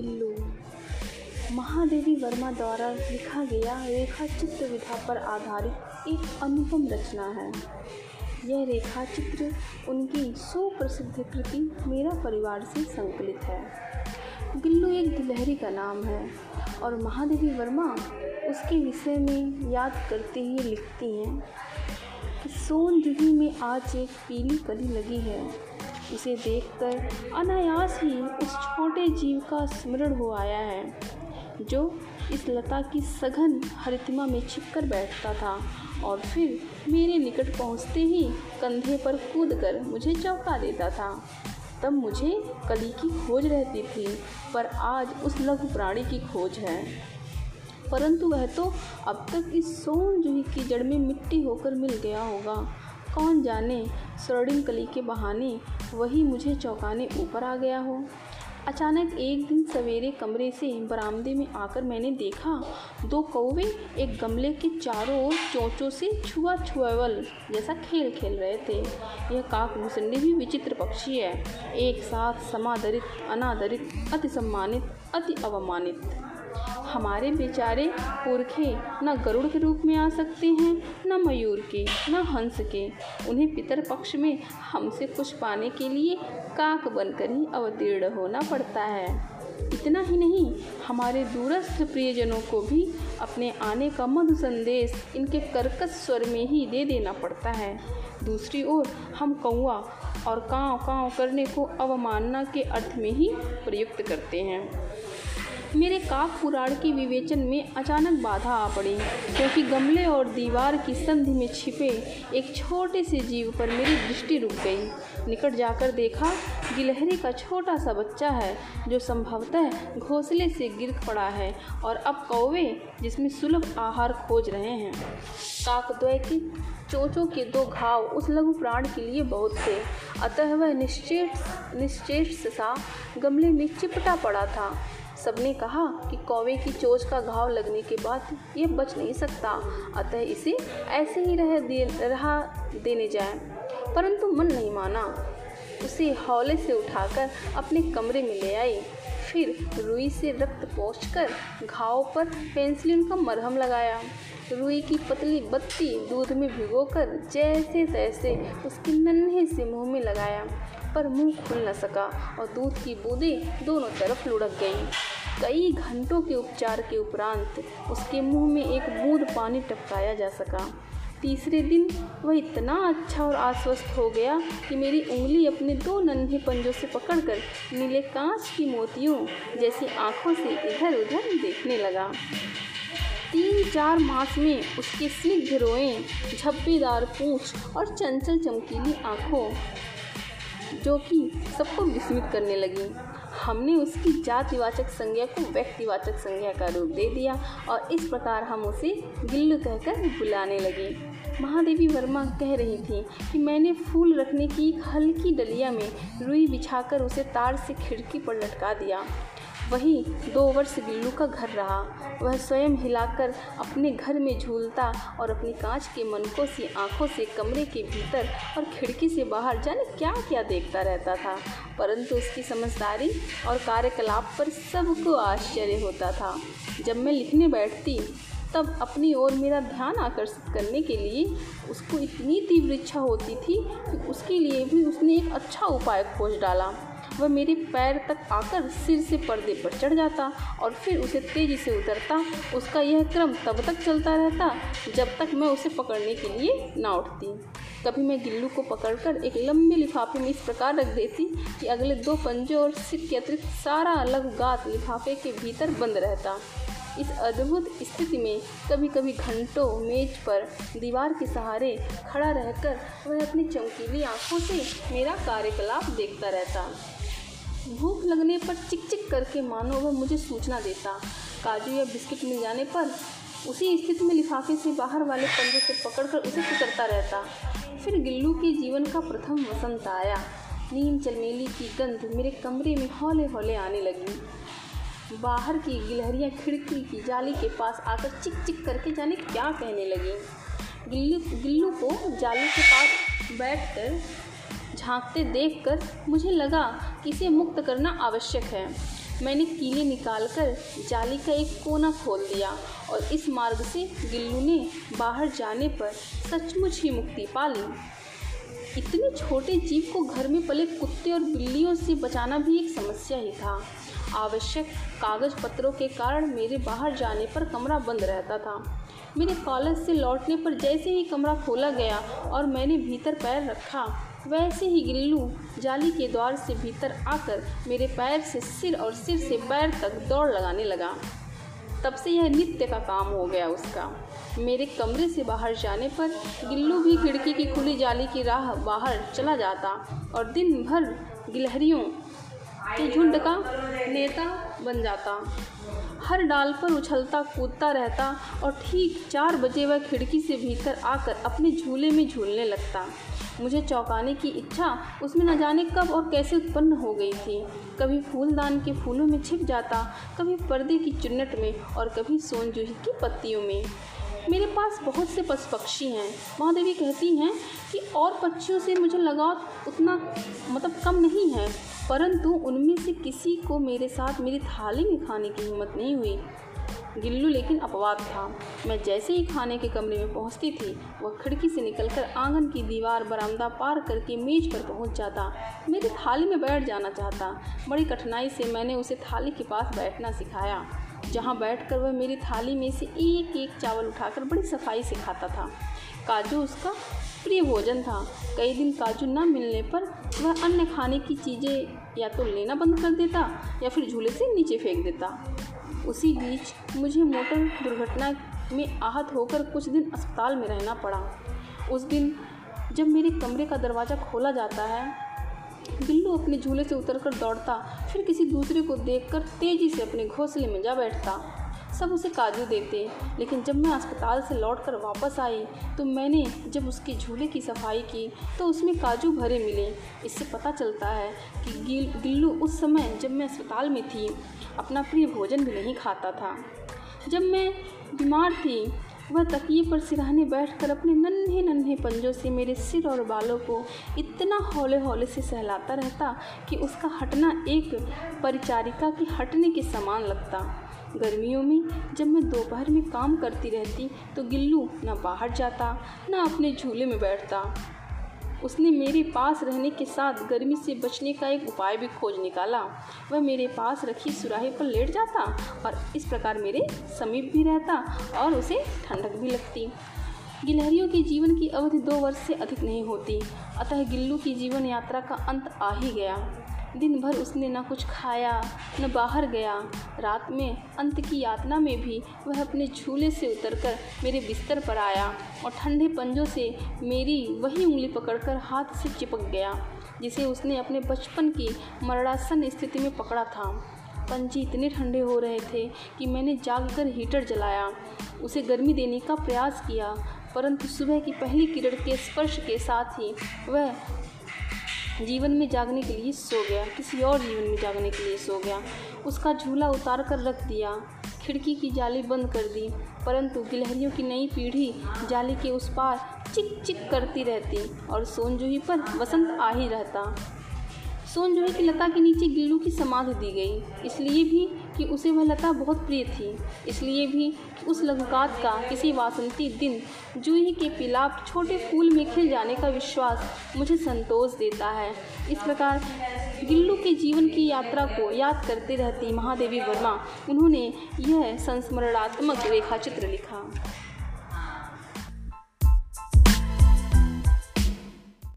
गिल्लू। महादेवी वर्मा द्वारा लिखा गया रेखा चित्र विधा पर आधारित एक अनुपम रचना है। यह रेखा चित्र उनकी सुप्रसिद्ध कृति मेरा परिवार से संकलित है। गिल्लू एक गिलहरी का नाम है और महादेवी वर्मा उसके विषय में याद करते हुए लिखती हैं कि सोन जूही में आज एक पीली कली लगी है। उसे देखकर अनायास ही उस छोटे जीव का स्मरण हो आया है, जो इस लता की सघन हरितिमा में छिपकर बैठता था और फिर मेरे निकट पहुँचते ही कंधे पर कूद कर मुझे चौंका देता था। तब मुझे कली की खोज रहती थी, पर आज उस लघु प्राणी की खोज है। परंतु वह तो अब तक इस सोन जूही की जड़ में मिट्टी होकर मिल गया होगा। कौन जाने स्वर्णिम कली के बहाने वही मुझे चौंकाने ऊपर आ गया हो। अचानक एक दिन सवेरे कमरे से बरामदे में आकर मैंने देखा, दो कौवे एक गमले के चारों ओर चोंचों से छुआ छुआवल जैसा खेल खेल रहे थे। यह काक भूसंडी भी विचित्र पक्षी है। एक साथ समादरित, अनादरित अति सम्मानित अति अवमानित। हमारे बेचारे पुरखे न गरुड़ के रूप में आ सकते हैं, न मयूर के, न हंस के। उन्हें पितर पक्ष में हमसे कुछ पाने के लिए काक बनकर ही अवतीर्ण होना पड़ता है। इतना ही नहीं, हमारे दूरस्थ प्रियजनों को भी अपने आने का मधु संदेश इनके कर्कश स्वर में ही दे देना पड़ता है। दूसरी ओर, हम कौआ और काँव काँव करने को अवमानना के अर्थ में ही प्रयुक्त करते हैं। मेरे काक पुराण के विवेचन में अचानक बाधा आ पड़ी, क्योंकि गमले और दीवार की संधि में छिपे एक छोटे से जीव पर मेरी दृष्टि रुक गई। निकट जाकर देखा, गिलहरी का छोटा सा बच्चा है, जो संभवतः घोंसले से गिर पड़ा है और अब कौवे, जिसमें सुलभ आहार खोज रहे हैं। काकद्वय की चोचों के दो घाव उस लघु प्राण के लिए बहुत थे। अतः वह निश्चेष निश्चेष सा गमले में चिपटा पड़ा था। सबने कहा कि कौवे की चोच का घाव लगने के बाद ये बच नहीं सकता, अतः इसे ऐसे ही रह दे, रहा देने जाए। परंतु मन नहीं माना। उसे हौले से उठाकर अपने कमरे में ले आई। फिर रुई से रक्त पोंछकर घाव पर पेंसिलिन का मरहम लगाया। रुई की पतली बत्ती दूध में भिगोकर जैसे तैसे उसके नन्हे से मुँह में लगाया। पर मुँह खुल न सका और दूध की बूंदें दोनों तरफ़ लुढ़क गईं। कई घंटों के उपचार के उपरांत उसके मुँह में एक बूंद पानी टपकाया जा सका। तीसरे दिन वह इतना अच्छा और आश्वस्त हो गया कि मेरी उंगली अपने दो नन्हे पंजों से पकड़कर नीले कांच की मोतियों जैसी आँखों से इधर उधर देखने लगा। तीन चार मास में उसके स्निग्ध रोएँ झप्पीदार पूछ और चंचल चमकीली आँखों जो कि सबको विस्मित करने लगी। हमने उसकी जातिवाचक संज्ञा को व्यक्तिवाचक संज्ञा का रूप दे दिया और इस प्रकार हम उसे गिल्लू कहकर बुलाने लगे। महादेवी वर्मा कह रही थी कि मैंने फूल रखने की एक हल्की डलिया में रुई बिछाकर उसे तार से खिड़की पर लटका दिया। वही दो वर्ष गिल्लू का घर रहा। वह स्वयं हिलाकर अपने घर में झूलता और अपनी कांच के मनकों सी आँखों से कमरे के भीतर और खिड़की से बाहर जाने क्या क्या देखता रहता था। परंतु उसकी समझदारी और कार्यकलाप पर सबको आश्चर्य होता था। जब मैं लिखने बैठती, तब अपनी ओर मेरा ध्यान आकर्षित करने के लिए उसको इतनी तीव्र इच्छा होती थी कि उसके लिए भी उसने एक अच्छा उपाय खोज डाला। वह मेरे पैर तक आकर सिर से पर्दे पर चढ़ जाता और फिर उसे तेज़ी से उतरता। उसका यह क्रम तब तक चलता रहता जब तक मैं उसे पकड़ने के लिए ना उठती। कभी मैं गिल्लू को पकड़कर एक लंबे लिफाफे में इस प्रकार रख देती कि अगले दो पंजों और सिर के अतिरिक्त सारा अलग गात लिफाफे के भीतर बंद रहता। इस अद्भुत स्थिति में कभी कभी घंटों मेज पर दीवार के सहारे खड़ा रहकर वह अपनी चमकीली आँखों से मेरा कार्यकलाप देखता रहता। भूख लगने पर चिक चिक करके मानो वह मुझे सूचना देता। काजू या बिस्किट मिल जाने पर उसी स्थिति में लिफाफे से बाहर वाले पंजे से पकड़कर उसे कुतरता रहता। फिर गिल्लू के जीवन का प्रथम वसंत आया। नीम चलमेली की गंध मेरे कमरे में हौले हौले आने लगी। बाहर की गिलहरियाँ खिड़की की जाली के पास आकर चिक चिक करके जाने क्या कहने लगी। गिल्लू गिल्लू को जाली के पास बैठकर झांकते देखकर मुझे लगा कि इसे मुक्त करना आवश्यक है। मैंने कीले निकालकर जाली का एक कोना खोल दिया और इस मार्ग से गिल्लू ने बाहर जाने पर सचमुच ही मुक्ति पा ली। इतने छोटे जीव को घर में पले कुत्ते और बिल्लियों से बचाना भी एक समस्या ही था। आवश्यक कागज़ पत्रों के कारण मेरे बाहर जाने पर कमरा बंद रहता था। मेरे कॉलेज से लौटने पर जैसे ही कमरा खोला गया और मैंने भीतर पैर रखा वैसे ही गिल्लू जाली के द्वार से भीतर आकर मेरे पैर से सिर और सिर से पैर तक दौड़ लगाने लगा। तब से यह नित्य का काम हो गया उसका। मेरे कमरे से बाहर जाने पर गिल्लू भी खिड़की की खुली जाली की राह बाहर चला जाता और दिन भर गिलहरियों के झुंड का नेता बन जाता। हर डाल पर उछलता कूदता रहता और ठीक चार बजे वह खिड़की से भीतर आकर अपने झूले में झूलने लगता। मुझे चौंकाने की इच्छा उसमें न जाने कब और कैसे उत्पन्न हो गई थी। कभी फूलदान के फूलों में छिप जाता, कभी पर्दे की चुन्नट में और कभी सोनजूही की पत्तियों में। मेरे पास बहुत से पशु पक्षी हैं। महादेवी कहती हैं कि और पक्षियों से मुझे लगाव उतना मतलब कम नहीं है, परंतु उनमें से किसी को मेरे साथ मेरी थाली में खाने की हिम्मत नहीं हुई। गिल्लू लेकिन अपवाद था। मैं जैसे ही खाने के कमरे में पहुँचती थी, वह खिड़की से निकलकर आँगन की दीवार बरामदा पार करके मेज पर पहुँच जाता। मेरी थाली में बैठ जाना चाहता। बड़ी कठिनाई से मैंने उसे थाली के पास बैठना सिखाया, जहाँ बैठकर वह मेरी थाली में से एक एक चावल उठाकर बड़ी सफ़ाई से खाता था। काजू उसका प्रिय भोजन था। कई दिन काजू न मिलने पर वह अन्य खाने की चीज़ें या तो लेना बंद कर देता या फिर झूले से नीचे फेंक देता। उसी बीच मुझे मोटर दुर्घटना में आहत होकर कुछ दिन अस्पताल में रहना पड़ा। उस दिन जब मेरे कमरे का दरवाज़ा खोला जाता है, बिल्लू अपने झूले से उतरकर दौड़ता, फिर किसी दूसरे को देखकर तेज़ी से अपने घोंसले में जा बैठता। सब उसे काजू देते। लेकिन जब मैं अस्पताल से लौट कर वापस आई तो मैंने जब उसके झूले की सफ़ाई की तो उसमें काजू भरे मिले। इससे पता चलता है कि गिल, गिल्लू उस समय जब मैं अस्पताल में थी, अपना प्रिय भोजन भी नहीं खाता था। जब मैं बीमार थी, वह तकिए पर सिरहाने बैठकर अपने नन्हे नन्हे पंजों से मेरे सिर और बालों को इतना हौले हौले से सहलाता रहता कि उसका हटना एक परिचारिका के हटने के समान लगता। गर्मियों में जब मैं दोपहर में काम करती रहती तो गिल्लू ना बाहर जाता, ना अपने झूले में बैठता। उसने मेरे पास रहने के साथ गर्मी से बचने का एक उपाय भी खोज निकाला। वह मेरे पास रखी सुराही पर लेट जाता और इस प्रकार मेरे समीप भी रहता और उसे ठंडक भी लगती। गिलहरियों के जीवन की अवधि दो वर्ष से अधिक नहीं होती, अतः गिल्लू की जीवन यात्रा का अंत आ ही गया। दिन भर उसने न कुछ खाया, न बाहर गया। रात में, अंत की यातना में भी वह अपने झूले से उतरकर मेरे बिस्तर पर आया और ठंडे पंजों से मेरी वही उंगली पकड़कर हाथ से चिपक गया, जिसे उसने अपने बचपन की मरणासन स्थिति में पकड़ा था। पंजे इतने ठंडे हो रहे थे कि मैंने जाग कर हीटर जलाया, उसे गर्मी देने का प्रयास किया, परंतु सुबह की पहली किरण के स्पर्श के साथ ही वह जीवन में जागने के लिए सो गया, किसी और जीवन में जागने के लिए सो गया। उसका झूला उतार कर रख दिया, खिड़की की जाली बंद कर दी, परंतु गिलहरियों की नई पीढ़ी जाली के उस पार चिक चिक करती रहती और सोनजूही पर वसंत आ ही रहता। सोनजूही की लता के नीचे गिल्लू की समाधि दी गई, इसलिए भी कि उसे वह लता बहुत प्रिय थी। इसलिए भी उस लघुकात का किसी वासंती दिन जूही के पिलाप छोटे फूल में खिल जाने का विश्वास मुझे संतोष देता है। इस प्रकार गिल्लू के जीवन की यात्रा को याद करते रहती महादेवी वर्मा, उन्होंने यह संस्मरणात्मक रेखाचित्र लिखा।